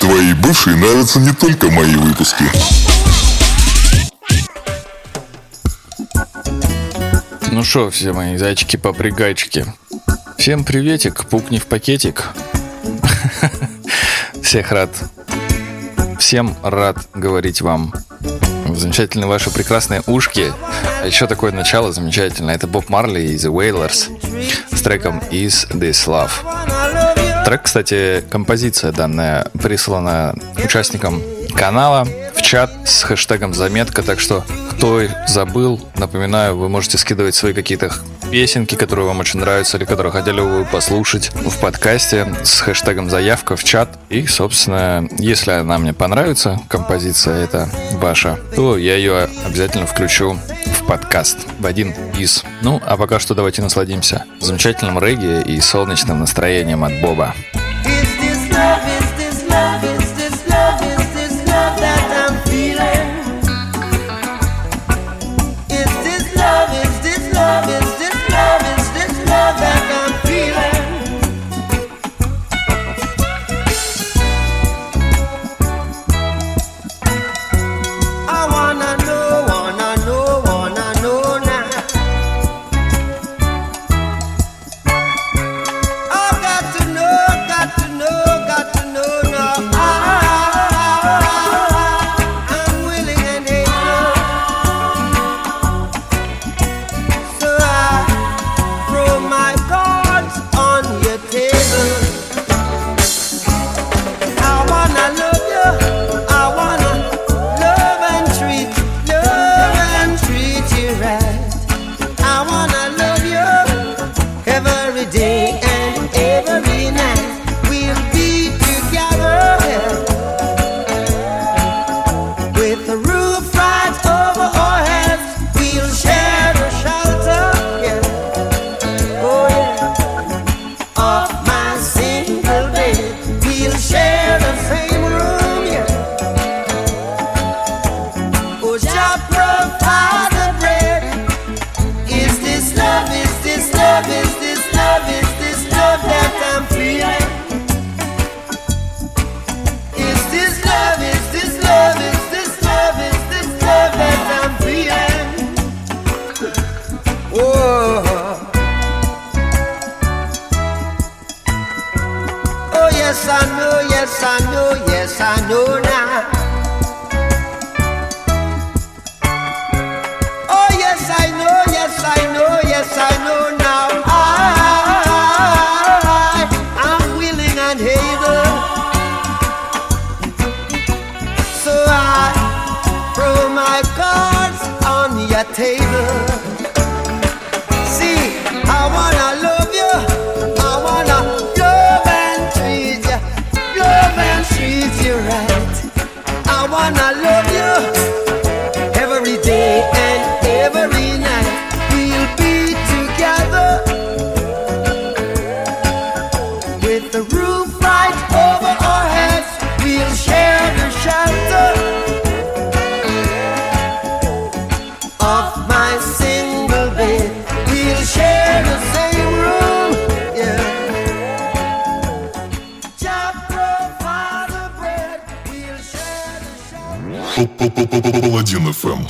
Твоей бывшей нравятся не только мои выпуски. Ну что, все мои зайчики-попригайчики. Всем приветик, пукни в пакетик. Всех рад. Всем рад говорить вам. Замечательные ваши прекрасные ушки. А еще такое начало замечательное. Это Боб Марли и The Wailers с треком Is This Love. Трек, кстати, композиция данная прислана участникам канала чат с хэштегом заметка, так что кто забыл, напоминаю, вы можете скидывать свои какие-то песенки, которые вам очень нравятся или которые хотели бы послушать в подкасте с хэштегом заявка в чат. И, собственно, если она мне понравится, композиция эта ваша, то я ее обязательно включу в подкаст, в один из. Ну, а пока что давайте насладимся замечательным регги и солнечным настроением от Боба. Паладин FM.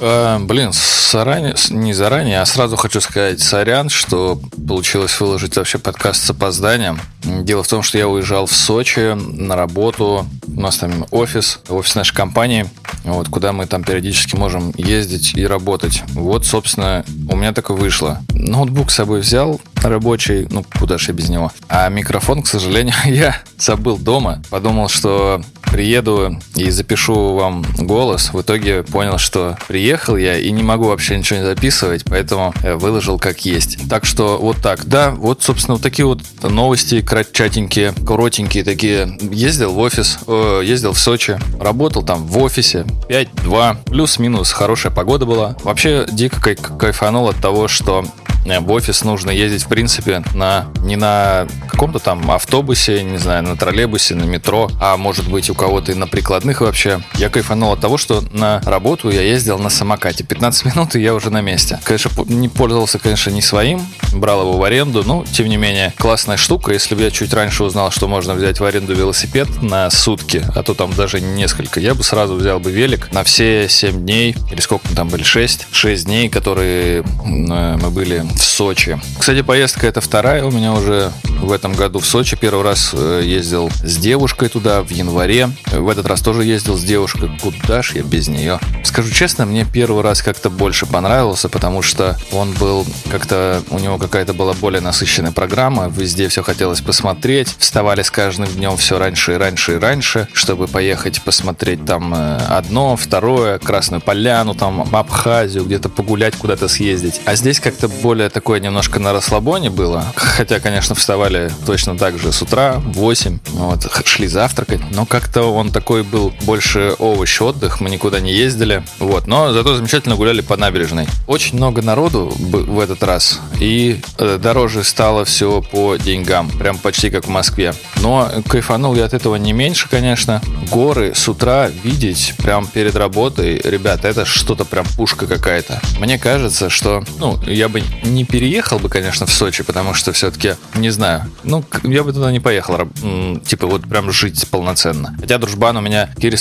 А, блин, заранее, не заранее, а сразу хочу сказать сорян, что получилось выложить вообще подкаст с опозданием. Дело в том, что я уезжал в Сочи на работу. У нас там офис, офис нашей компании, вот, куда мы там периодически можем ездить и работать. Вот, собственно, у меня так и вышло. Ноутбук с собой взял рабочий, ну, куда же без него. А микрофон, к сожалению, я забыл дома. Подумал, что приеду и запишу вам голос. В итоге понял, что приехал я и не могу вообще ничего не записывать, поэтому выложил как есть. Так что вот так. Да, вот, собственно, вот такие вот новости кратчатенькие, коротенькие такие. Ездил в офис, э, ездил в Сочи, работал там в офисе 5-2, плюс-минус, хорошая погода была. Вообще дико кайфанул от того, что э, в офис нужно ездить, в принципе, на, не на каком-то там автобусе, не знаю, на троллейбусе, на метро, а может быть у кого-то и на прикладных вообще. Я кайфанул от того, что на работу я ездил на самокате. 15 минут, и я уже на месте. Конечно, не пользовался, конечно, не своим, брал его в аренду, но, тем не менее, классная штука. Если бы я чуть раньше узнал, что можно взять в аренду велосипед на сутки, а то там даже несколько, я бы сразу взял бы велик на все 7 дней, или сколько там были, 6, 6 дней, которые э, мы были в Сочи. Кстати, поездка это вторая у меня уже в этом году в Сочи. Первый раз э, ездил с девушкой туда в январе. В этот раз тоже ездил с девушкой. Куда ж я без нее? Скажу честно, мне первый раз как-то больше понравился, потому что он был как-то, у него какая-то была более насыщенная программа. Везде все хотелось посмотреть. Вставали с каждым днем все раньше и раньше и раньше, чтобы поехать посмотреть там э, одно, второе, Красную Поляну, там Абхазию, где-то погулять, куда-то съездить. А здесь как-то более такое немножко на расслабоне было. Хотя, конечно, вставали точно так же с утра, в 8, вот, шли завтракать, но как-то он такой был больше овощ, отдых, мы никуда не ездили, вот, но зато замечательно гуляли по набережной. Очень много народу в этот раз, и э, дороже стало все по деньгам, прям почти как в Москве. Но кайфанул я от этого не меньше, конечно. Горы с утра видеть прям перед работой, ребята, это что-то прям пушка какая-то. Мне кажется, что, ну, я бы не переехал бы, конечно, в Сочи, потому что все-таки, не знаю, ну, я бы туда не поехал, типа вот прям жить полноценно. Хотя дружбан у меня Кири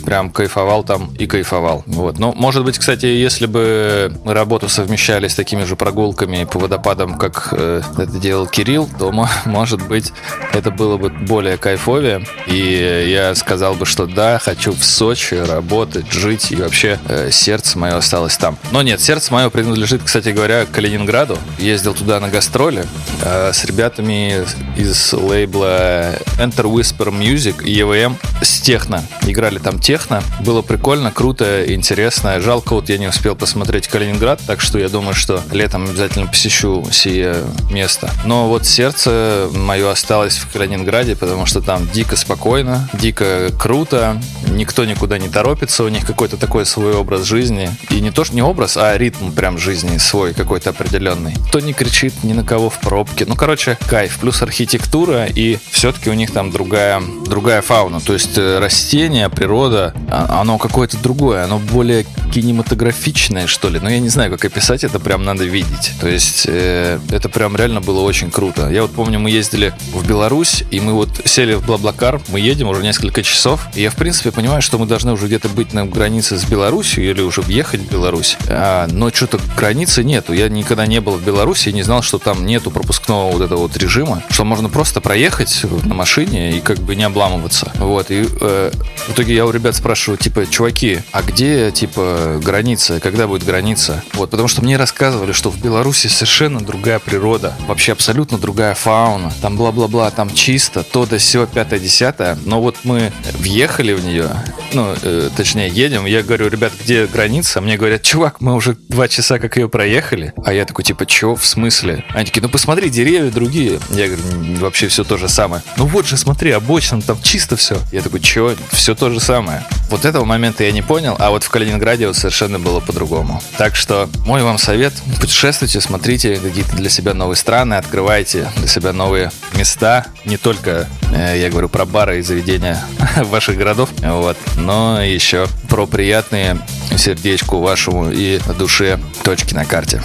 прям кайфовал там и кайфовал. Вот. Ну, может быть, кстати, если бы работу совмещали с такими же прогулками по водопадам, как э, это делал Кирилл, то, может быть, это было бы более кайфовее. И я сказал бы, что да, хочу в Сочи работать, жить, и вообще э, сердце мое осталось там. Но нет, сердце мое принадлежит, кстати говоря, Калининграду. Ездил туда на гастроли э, с ребятами из лейбла Enter Whisper Music и EVM с техно. Играли там техно. Было прикольно, круто, интересно. Жалко, вот я не успел посмотреть Калининград, так что я думаю, что летом обязательно посещу сие место. Но вот сердце мое осталось в Калининграде, потому что там дико спокойно, дико круто, никто никуда не торопится, у них какой-то такой свой образ жизни. И не то, что не образ, а ритм прям жизни свой какой-то определенный. Кто не кричит ни на кого в пробке. Ну, короче, кайф. Плюс архитектура, и все-таки у них там другая, другая фауна. То есть э, растения, природа, а, оно какое-то другое, оно более кинематографичное, что ли. Но я не знаю, как описать, это прям надо видеть. То есть э, это прям реально было очень круто. Я вот помню, мы ездили в Беларусь, и мы вот сели в Блаблакар, мы едем уже несколько часов, и я, в принципе, понимаю, что мы должны уже где-то быть на границе с Беларусью или уже въехать в Беларусь. А, но что-то границы нету. Я никогда не был в Беларуси и не знал, что там нету пропускного вот этого вот режима, что можно просто проехать на машине и как бы не обламываться. Вот. И э, в итоге я у ребят спрашиваю, типа, чуваки, а где, типа, граница? Когда будет граница? Вот. Потому что мне рассказывали, что в Беларуси совершенно другая природа. Вообще абсолютно другая фауна. Там бла-бла-бла, там чисто, то да все, пятое, десятое. Но вот мы въехали в нее, ну, э, точнее, едем, я говорю, ребят, где граница? Мне говорят, чувак, мы уже два часа как ее проехали. А я такой, типа, чё, в смысле? Они такие, ну посмотри, деревья другие. Я говорю, вообще все то же самое. Ну вот же, смотри, обочина, там чисто все. Я такой, чё, все то же самое. Вот этого момента я не понял, а вот в Калининграде вот совершенно было по-другому. Так что мой вам совет, путешествуйте, смотрите какие-то для себя новые страны, открывайте для себя новые места. Не только, э, я говорю, про бары и заведения ваших городов, вот, но еще про приятные сердечку вашему и душе точки на карте.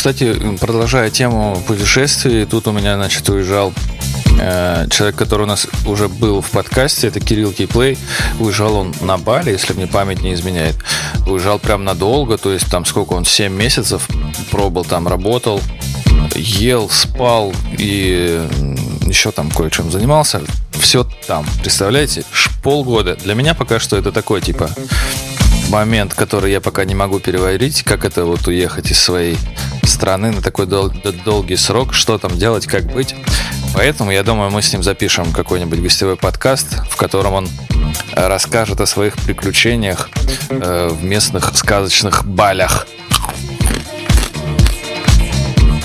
Кстати, продолжая тему путешествий, тут у меня, значит, уезжал э, человек, который у нас уже был в подкасте, это Кирилл Кейплей. Уезжал он на Бали, если мне память не изменяет. Уезжал прям надолго, то есть там сколько он, 7 месяцев пробовал там, работал, ел, спал и еще там кое-чем занимался. Все там, представляете? Полгода. Для меня пока что это такой, типа, момент, который я пока не могу переварить, как это вот уехать из своей страны на такой дол- долгий срок, что там делать, как быть. Поэтому, я думаю, мы с ним запишем какой-нибудь гостевой подкаст, в котором он расскажет о своих приключениях э, в местных сказочных балях.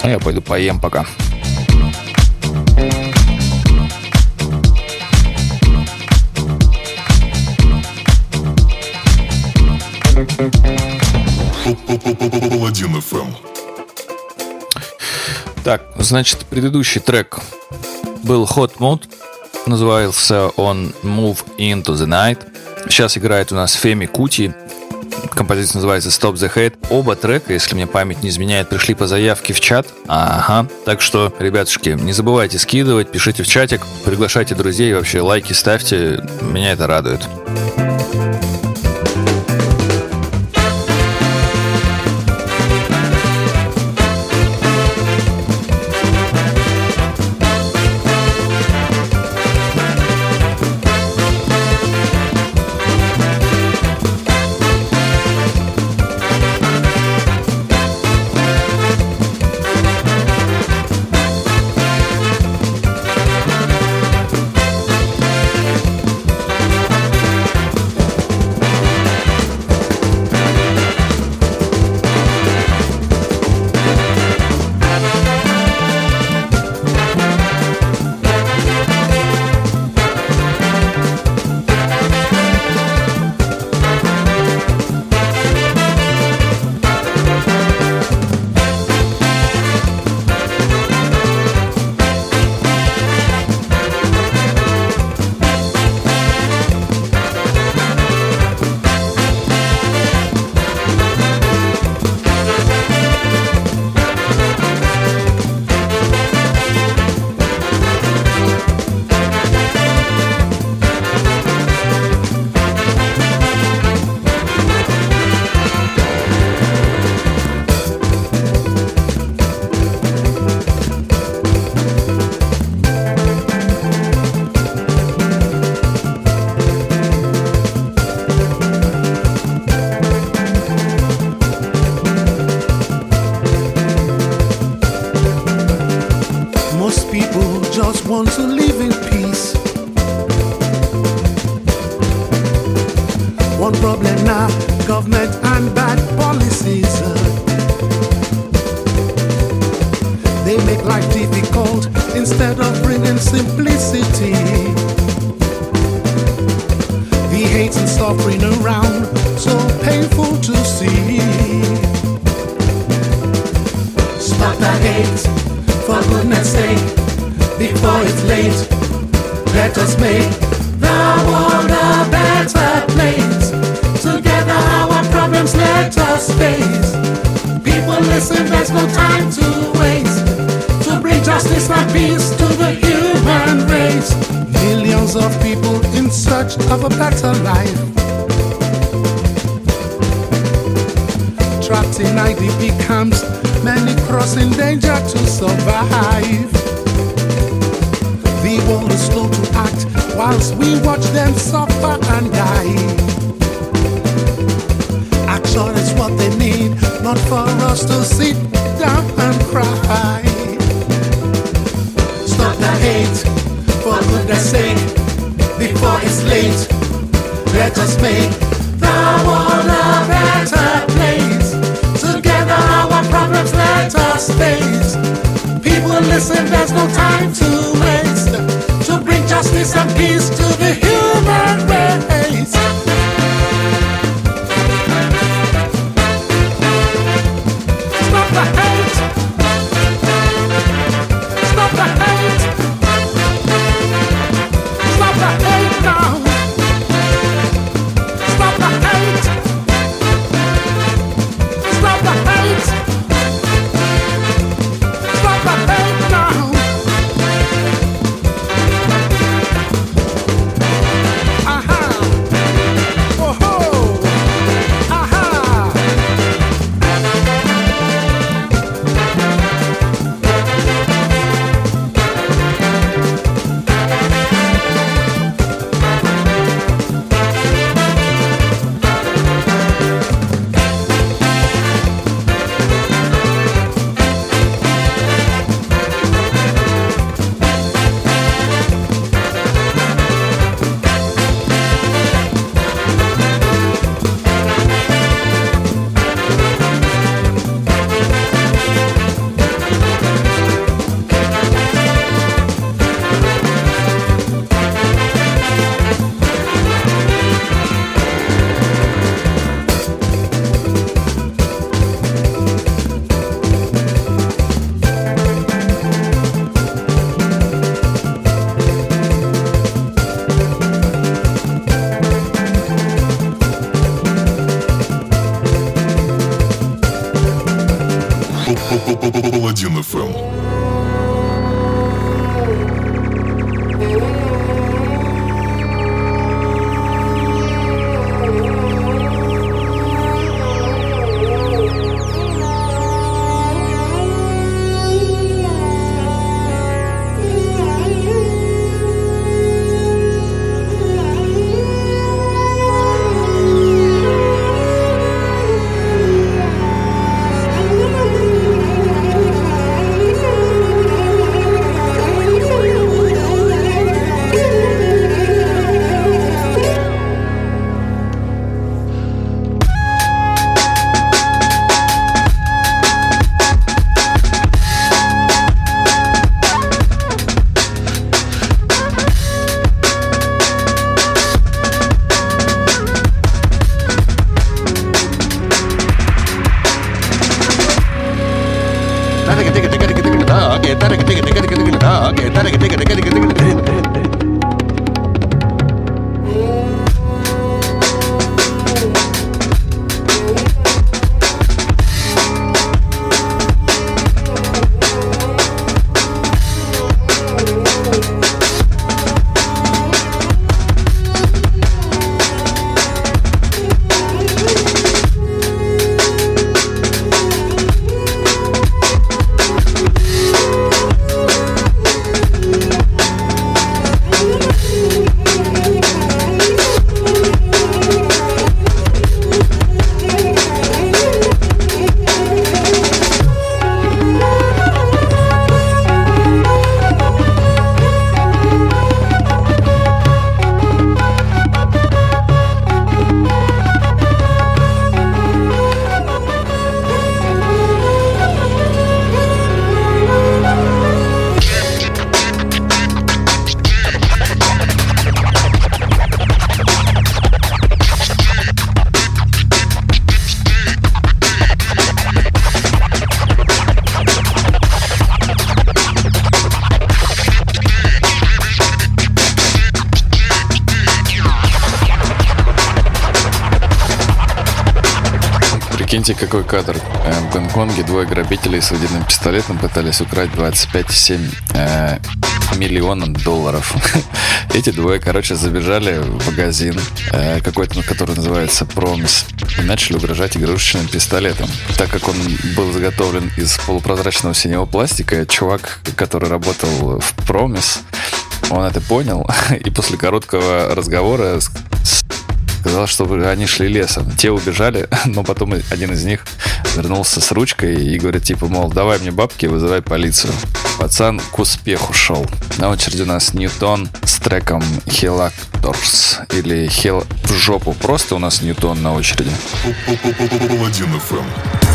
А я пойду поем пока. Паладин FM. Так, значит, предыдущий трек был Hot Mood, назывался он Move Into the Night. Сейчас играет у нас Феми Кути, композиция называется Stop the Hate. Оба трека, если мне память не изменяет, пришли по заявке в чат. Ага. Так что, ребятушки, не забывайте скидывать, пишите в чатик, приглашайте друзей, вообще лайки ставьте. Меня это радует. and there's no time to waste to bring justice and peace to the human race. Прикиньте, какой кадр. Э, в Гонконге двое грабителей с водяным пистолетом пытались украсть 25,7 э, миллиона долларов. Эти двое, короче, забежали в магазин, э, какой-то, который называется Промис, и начали угрожать игрушечным пистолетом. Так как он был изготовлен из полупрозрачного синего пластика, чувак, который работал в Промис, он это понял, и после короткого разговора сказал, что они шли лесом. Те убежали, но потом один из них вернулся с ручкой и говорит, типа, мол, давай мне бабки, вызывай полицию. Пацан к успеху шел. На очереди у нас Ньютон с треком Хелакторс или Хел в жопу. Просто у нас Ньютон на очереди. Паладин FM.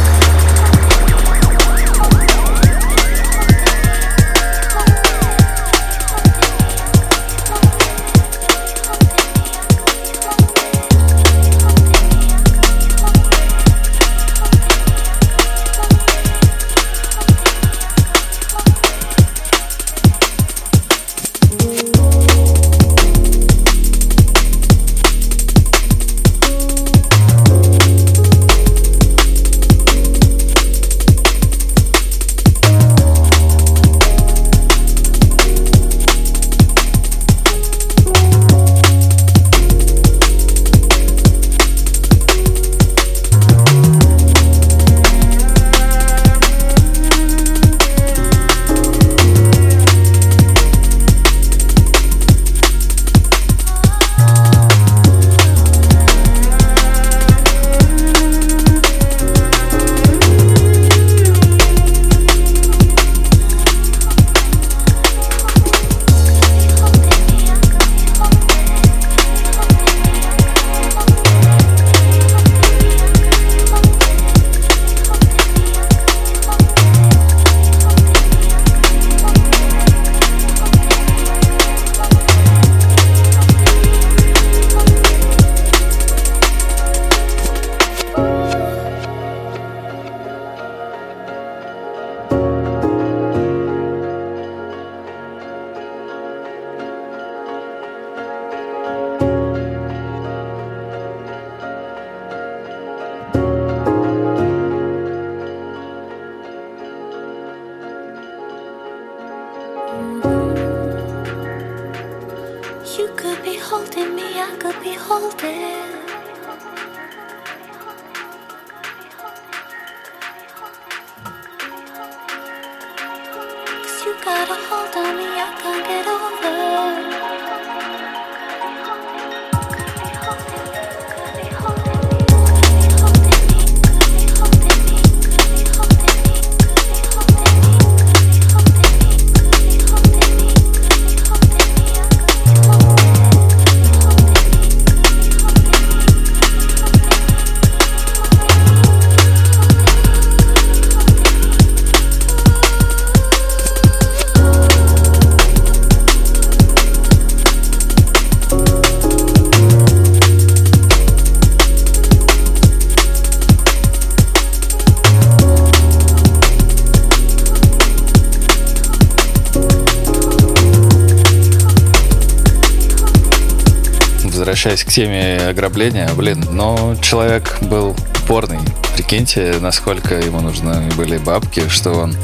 Возвращаясь к теме ограбления, блин, но человек был упорный. Прикиньте, насколько ему нужны были бабки, что он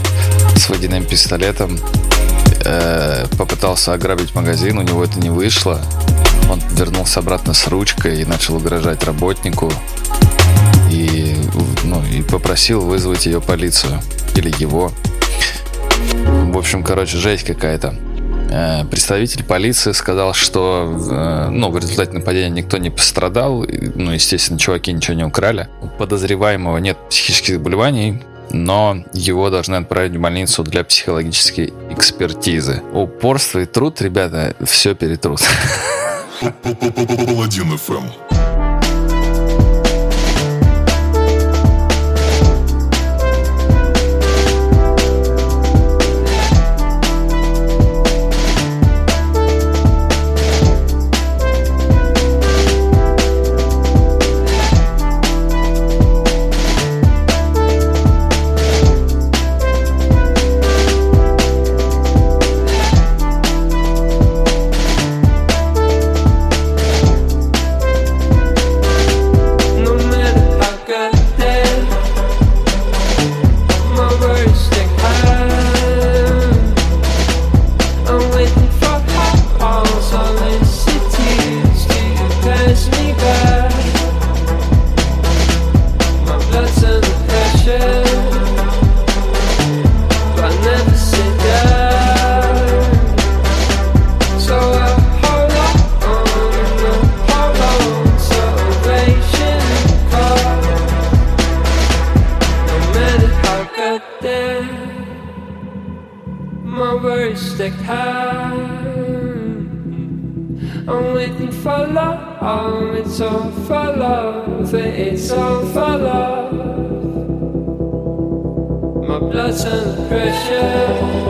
с водяным пистолетом э, попытался ограбить магазин, у него это не вышло. Он вернулся обратно с ручкой и начал угрожать работнику. И, ну, и попросил вызвать ее полицию. Или его. В общем, короче, жесть какая-то. Э, представитель полиции сказал, что э, ну, в результате нападения никто не пострадал. Ну, естественно, чуваки ничего не украли. У подозреваемого нет психических заболеваний, но его должны отправить в больницу для психологической экспертизы. Упорство и труд, ребята, все перетрут. Паладин FM. I'm waiting for love, oh, it's all for love, it's all for love. My blood's under pressure.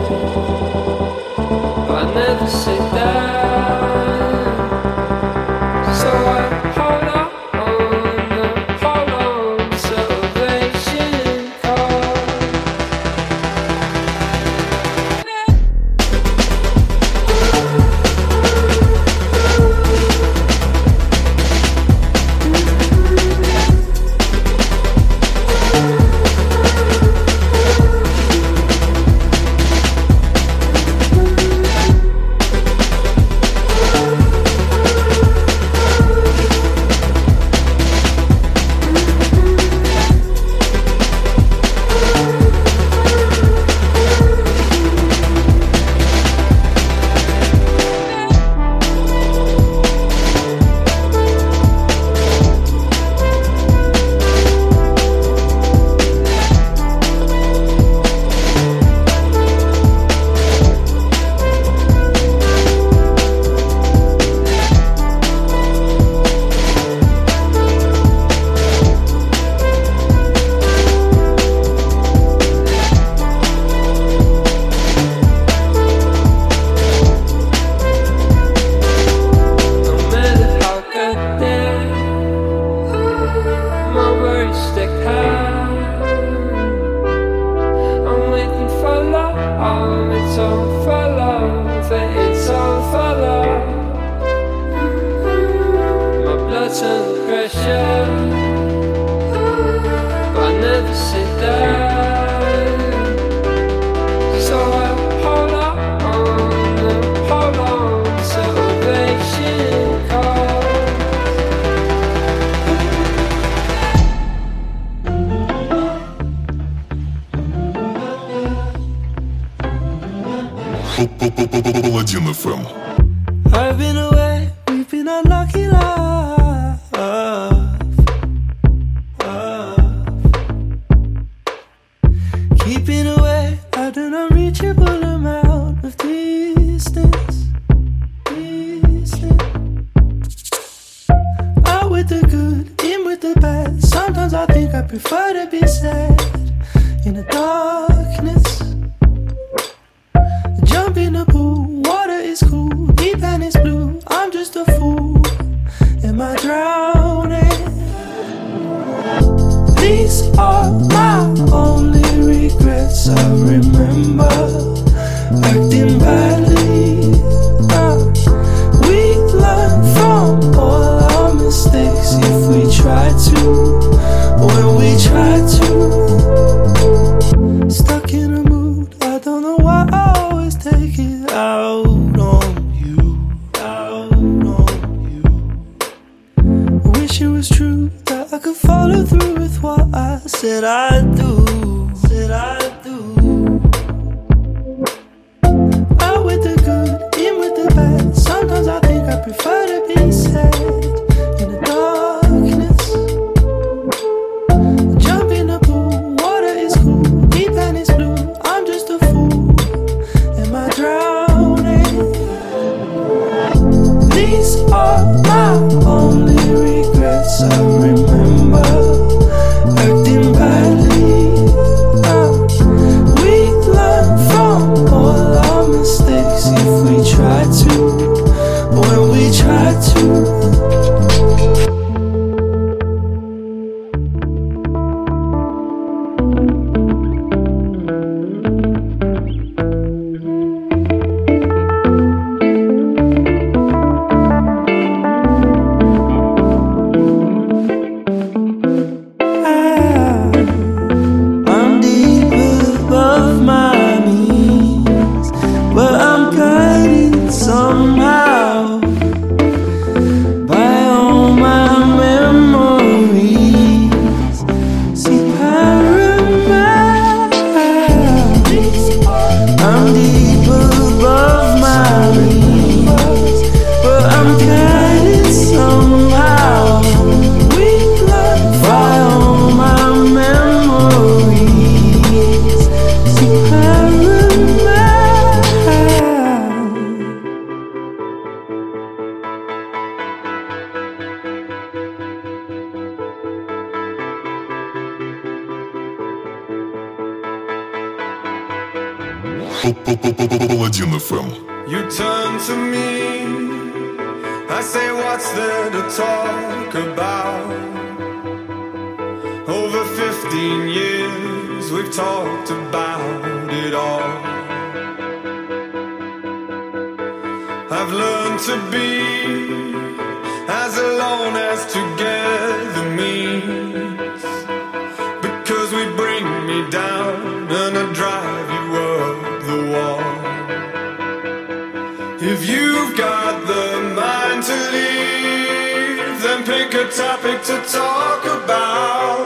perfect topic to talk about.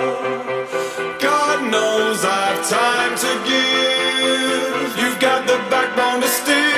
God knows I've time to give. You've got the backbone to steal.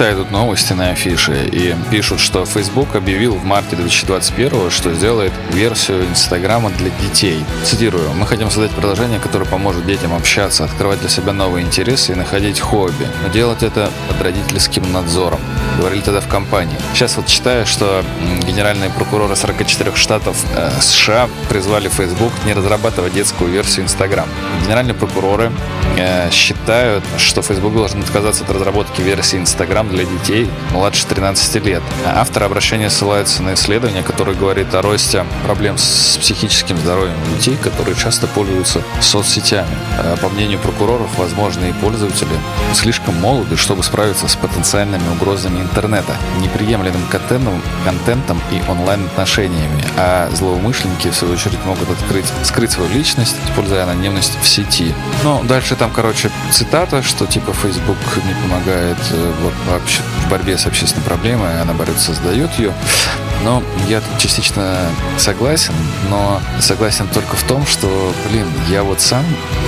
читаю тут новости на афише и пишут, что Facebook объявил в марте 2021, что сделает версию Инстаграма для детей. Цитирую, «Мы хотим создать приложение, которое поможет детям общаться, открывать для себя новые интересы и находить хобби, но делать это под родительским надзором говорили тогда в компании. Сейчас вот читаю, что генеральные прокуроры 44 штатов э, США призвали Facebook не разрабатывать детскую версию Instagram. Генеральные прокуроры э, считают, что Facebook должен отказаться от разработки версии Instagram для детей младше 13 лет. Авторы обращения ссылаются на исследование, которое говорит о росте проблем с психическим здоровьем детей, которые часто пользуются соцсетями. Э, По мнению прокуроров, возможные пользователи слишком молоды, чтобы справиться с потенциальными угрозами интернета, неприемлемым контентом, контентом и онлайн-отношениями, а злоумышленники, в свою очередь, могут открыть, скрыть свою личность, используя анонимность в сети. Ну, дальше там, короче, цитата, что типа Facebook не помогает э, в, в борьбе с общественной проблемой, а наоборот создает ее. Но я частично согласен, но согласен только в том, что, блин, я вот сам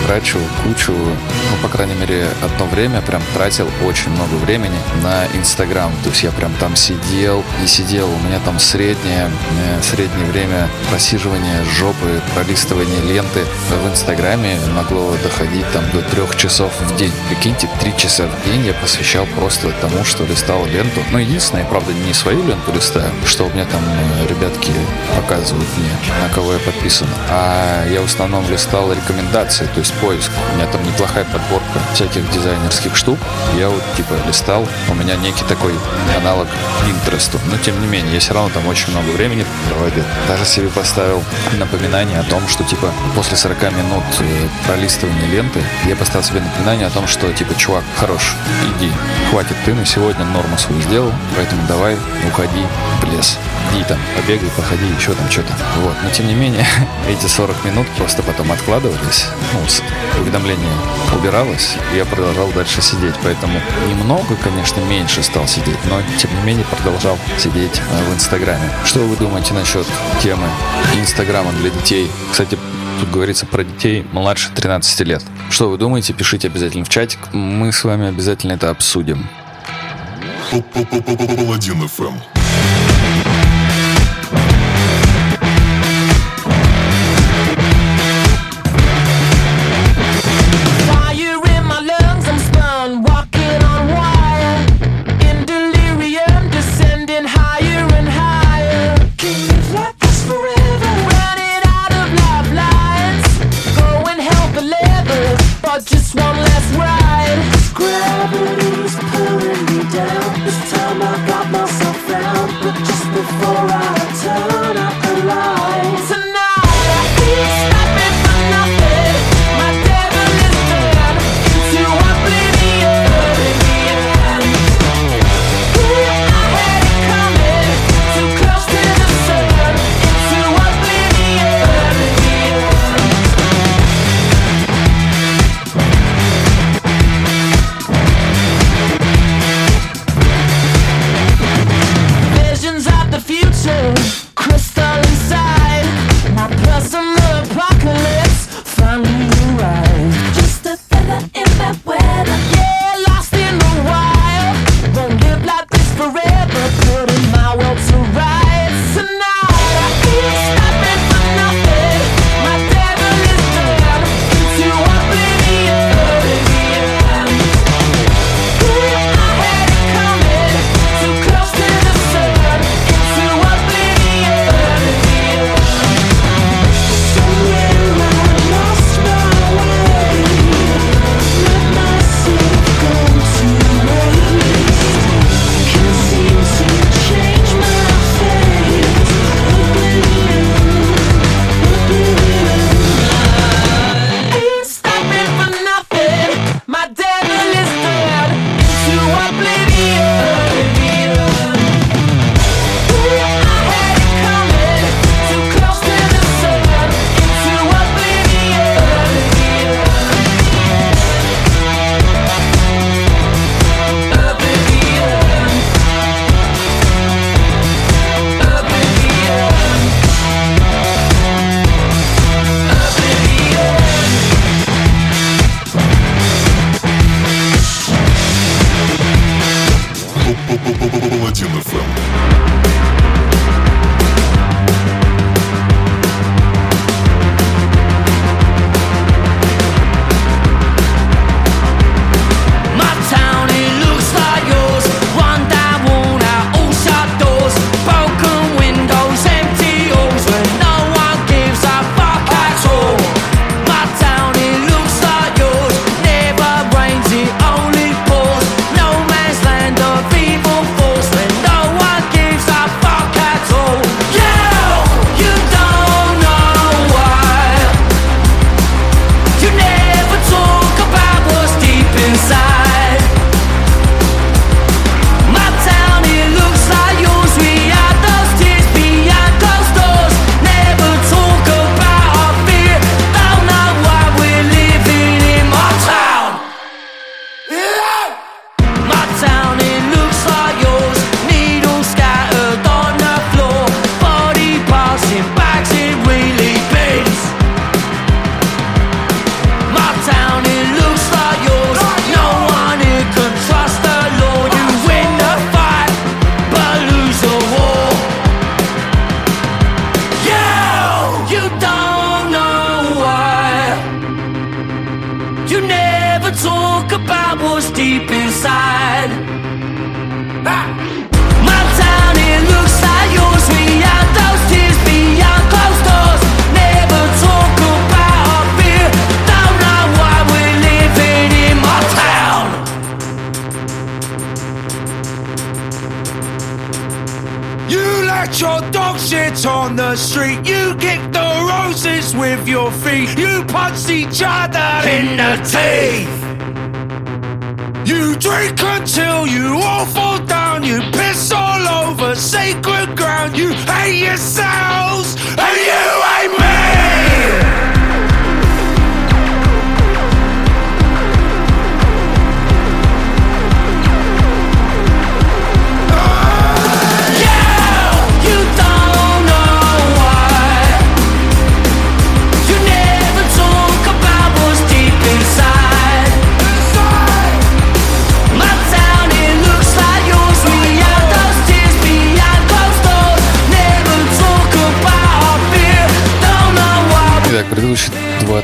трачу кучу, ну, по крайней мере, одно время прям тратил очень много времени на Инстаграм. То есть я прям там сидел и сидел. У меня там среднее, э, среднее время просиживания жопы, пролистывания ленты в Инстаграме могло доходить там до трех часов в день. Прикиньте, три часа в день я посвящал просто тому, что листал ленту. Ну, единственное, я, правда, не свою ленту листаю, что у меня там э, ребятки показывают мне, на кого я подписан. А я в основном листал рекомендации, то есть поиск. У меня там неплохая подборка всяких дизайнерских штук. Я вот типа листал, у меня некий такой аналог Pinterest. Но тем не менее, я все равно там очень много времени проводил. Даже себе поставил напоминание о том, что типа после 40 минут э, пролистывания ленты я поставил себе напоминание о том, что типа, чувак, хорош, иди, хватит, ты на сегодня норму свою сделал, поэтому давай, уходи в лес. Иди там, побегай, походи, еще там что-то. Вот. Но тем не менее, эти 40 минут просто потом откладывались. Ну, уведомление убиралось, и я продолжал дальше сидеть. Поэтому немного, конечно, меньше стал сидеть, но тем не менее продолжал сидеть э, в Инстаграме. Что вы думаете насчет темы Инстаграма для детей? Кстати, Тут говорится про детей младше 13 лет. Что вы думаете, пишите обязательно в чатик. Мы с вами обязательно это обсудим. Паладин ФМ.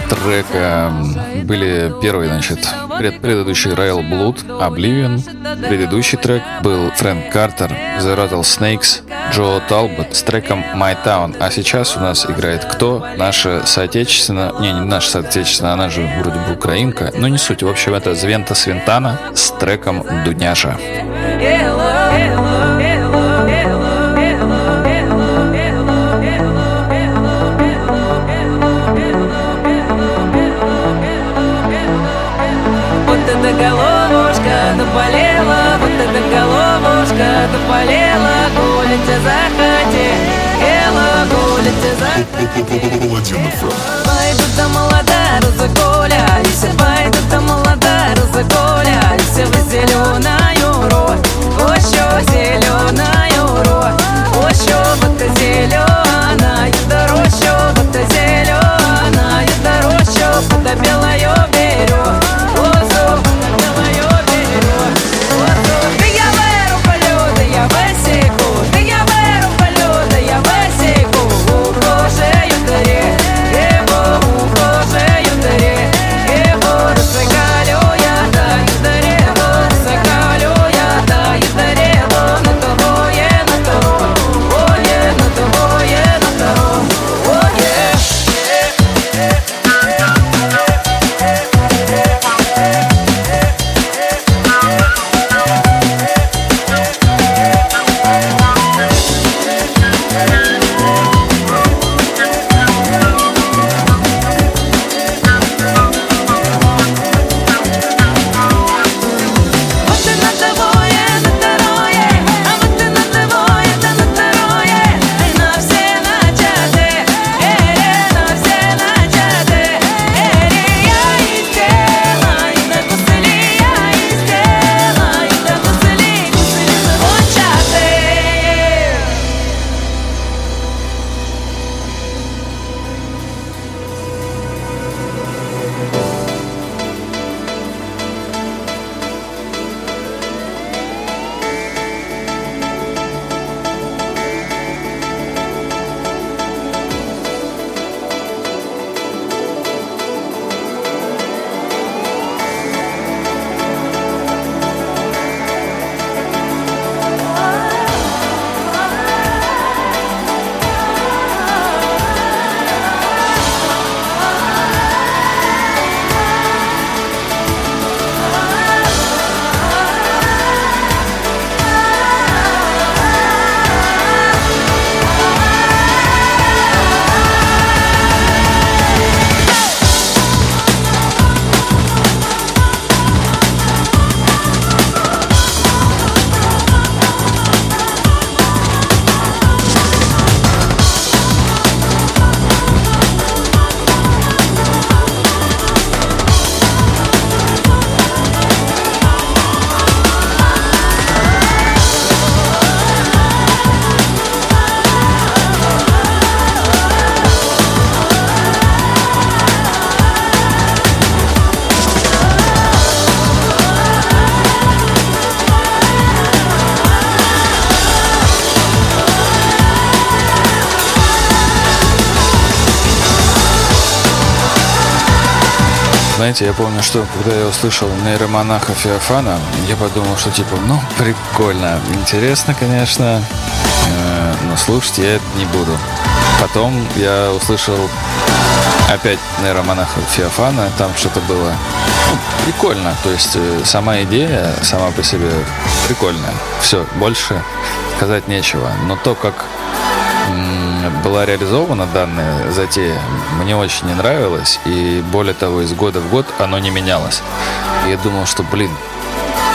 Трека были первый, значит, пред, предыдущий Rail Blood, Oblivion. Предыдущий трек был Фрэнк Картер, The Rattlesnakes, Джо Талбот с треком My Town. А сейчас у нас играет кто? Наша соотечественная... Не, не наша соотечественная, она же вроде бы украинка. Но не суть. В общем, это Звента Свинтана с треком Дуняша. Вот Паладин FM. Пойду да молода, разогулялись, пойду да молода, разогулялись в зеленую рощу, ощу зеленую рощу, знаете, я помню, что когда я услышал нейромонаха Феофана, я подумал, что типа, ну, прикольно, интересно, конечно, э, но слушать я это не буду. Потом я услышал опять нейромонаха Феофана, там что-то было ну, прикольно, то есть э, сама идея сама по себе прикольная. Все, больше сказать нечего, но то, как была реализована данная затея, мне очень не нравилось. И более того, из года в год оно не менялось. И я думал, что, блин,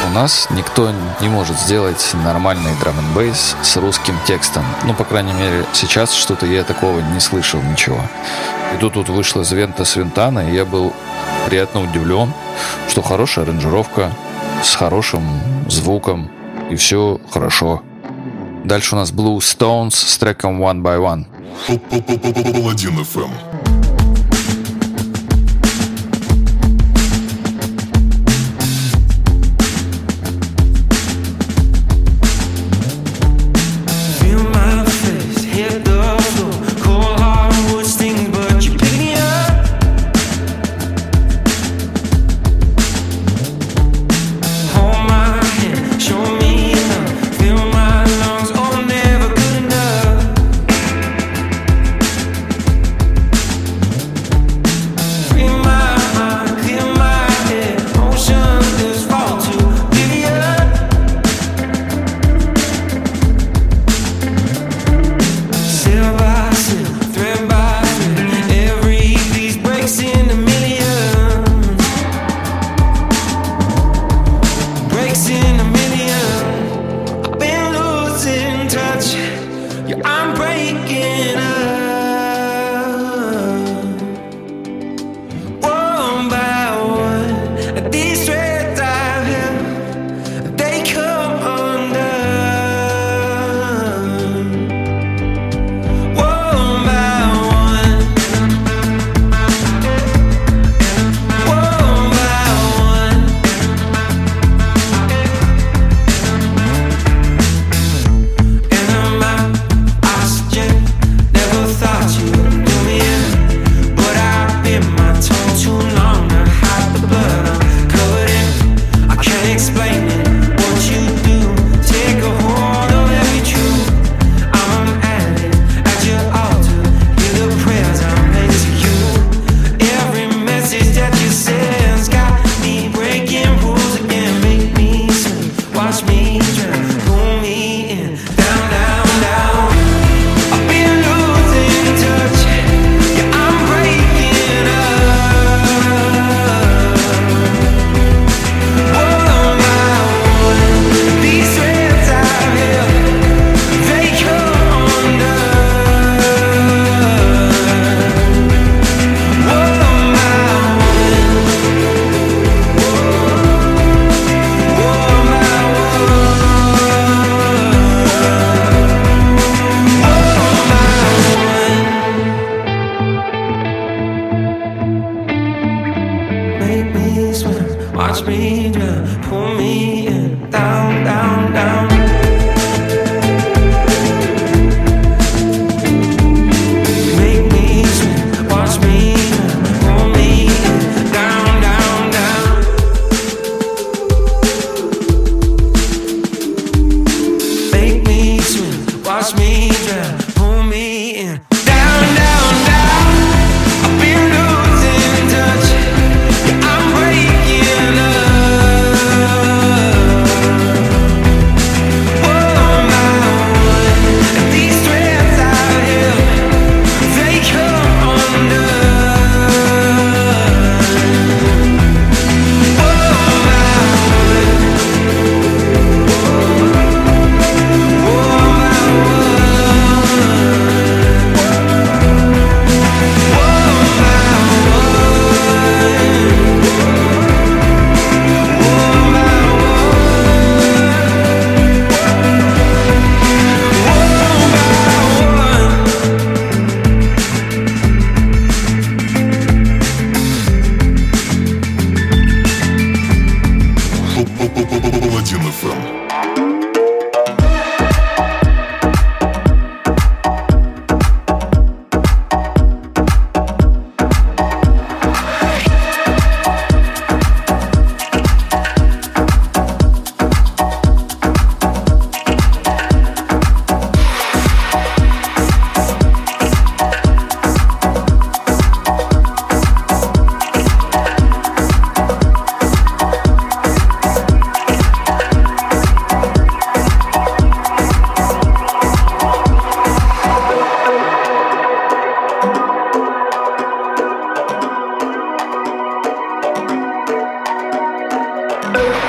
у нас никто не может сделать нормальный драм н бейс с русским текстом. Ну, по крайней мере, сейчас что-то я такого не слышал ничего. И тут вот вышла Звента Свинтана, и я был приятно удивлен, что хорошая аранжировка с хорошим звуком, и все хорошо. Дальше у нас Blue Stones с треком One by One. Паладин FM.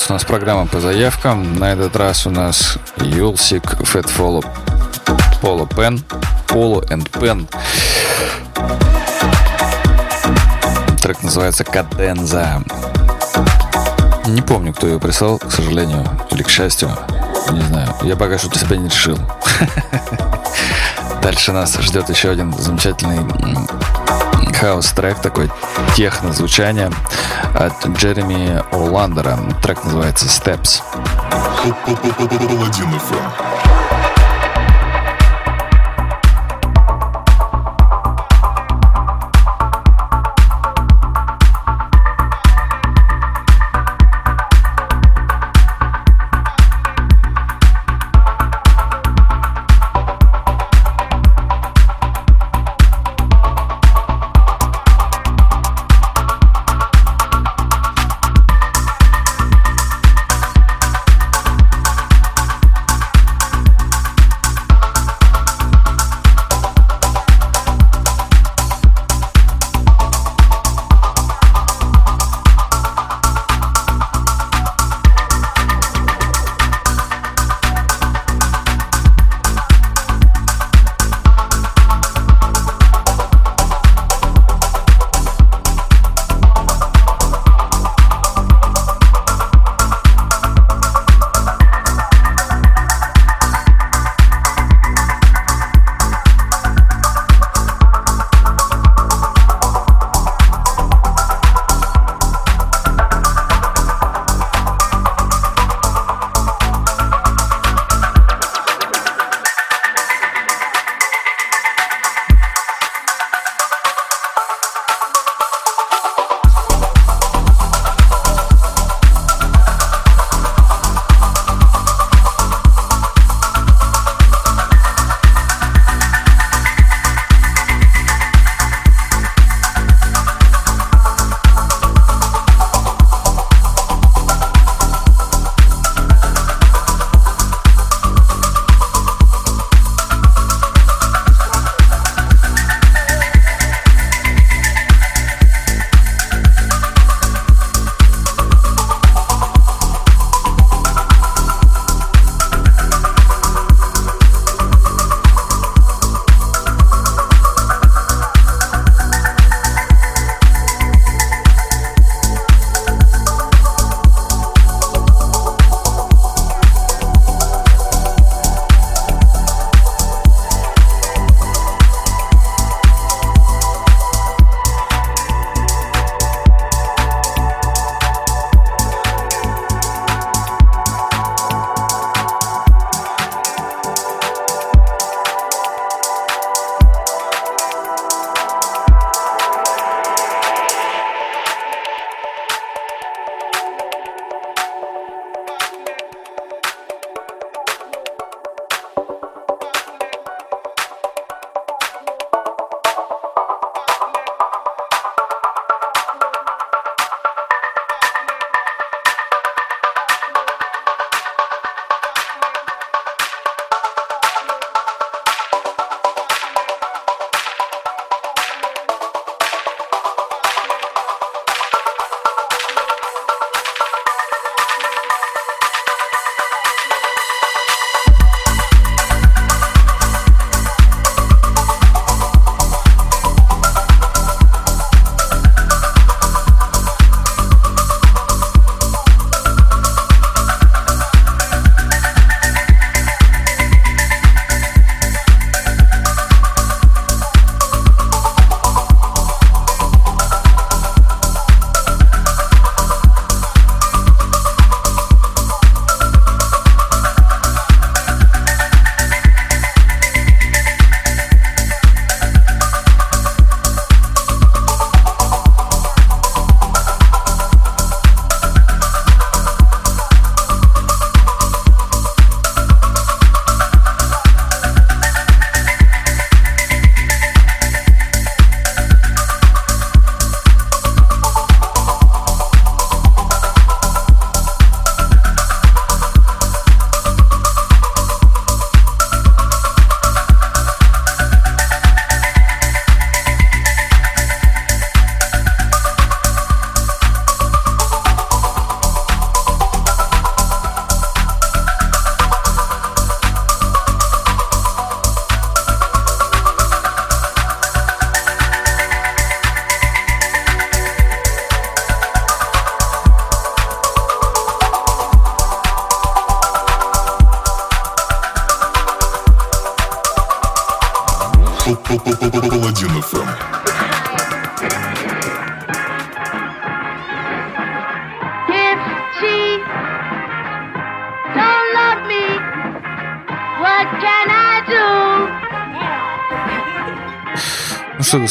продолжается у нас программа по заявкам. На этот раз у нас Юлсик, Fat Follow, Polo Pen, Polo and Pen. Трек называется Каденза. Не помню, кто ее прислал, к сожалению, или к счастью. Не знаю. Я пока что для себя не решил. Дальше нас ждет еще один замечательный м, хаос-трек, такой техно-звучание от Джереми О'Ландера. Трек называется Steps. Паладин FM.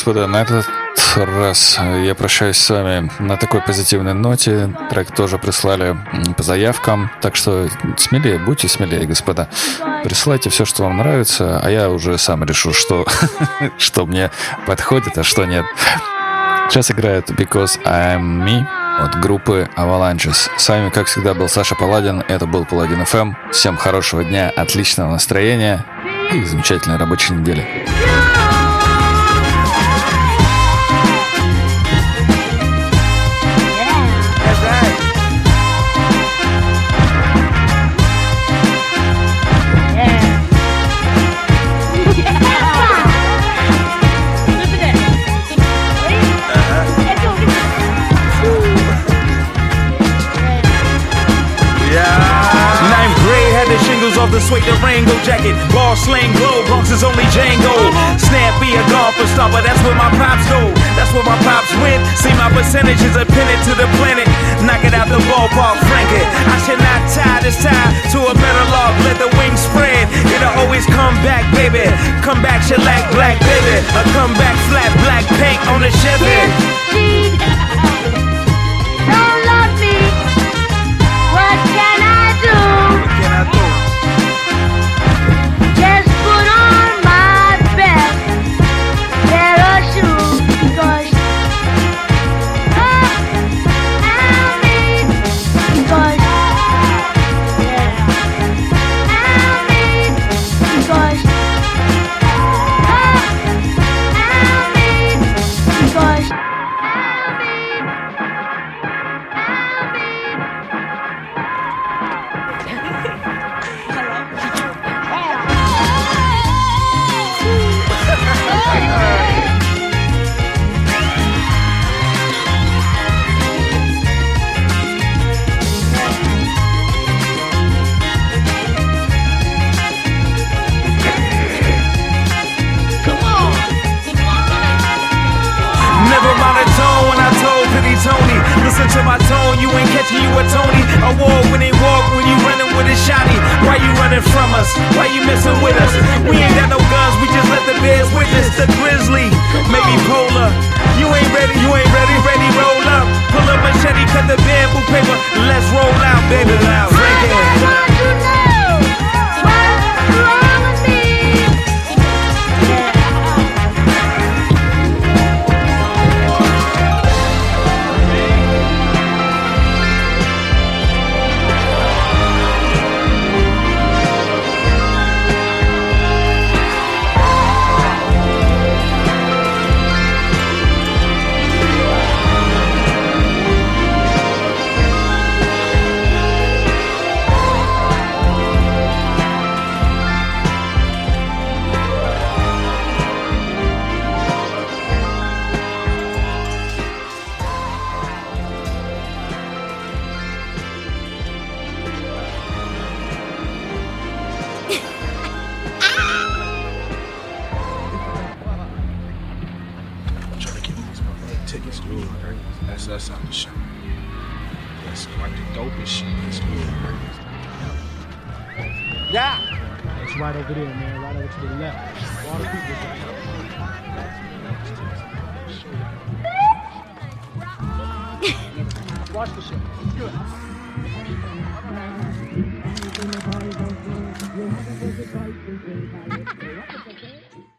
Господа, на этот раз я прощаюсь с вами на такой позитивной ноте. Трек тоже прислали по заявкам, так что смелее, будьте смелее, господа. Присылайте все, что вам нравится, а я уже сам решу, что, что мне подходит, а что нет. Сейчас играет Because I'm Me от группы Avalanches. С вами, как всегда, был Саша Паладин. Это был Паладин FM. Всем хорошего дня, отличного настроения и замечательной рабочей недели. Ninth the suede Durango jacket. Ball sling glow, Bronx is only Django. Snappy a golfer stopper, that's where my pops go. That's where my pops went. See my percentages are pinned to the planet. Knock it out the ballpark, frank it. I should not tie this tie to a better log. Let the wings spread. It'll always come back, baby. Come back, shellac, black, baby. A come back, flat, black paint on the Chevy. Running from us? Why you messing with us? We ain't got no guns, we just let the bears witness the grizzly. Maybe polar. You ain't ready, you ain't ready, ready, roll up. Pull up machete, cut the bamboo paper. Let's roll out, baby. Frank it.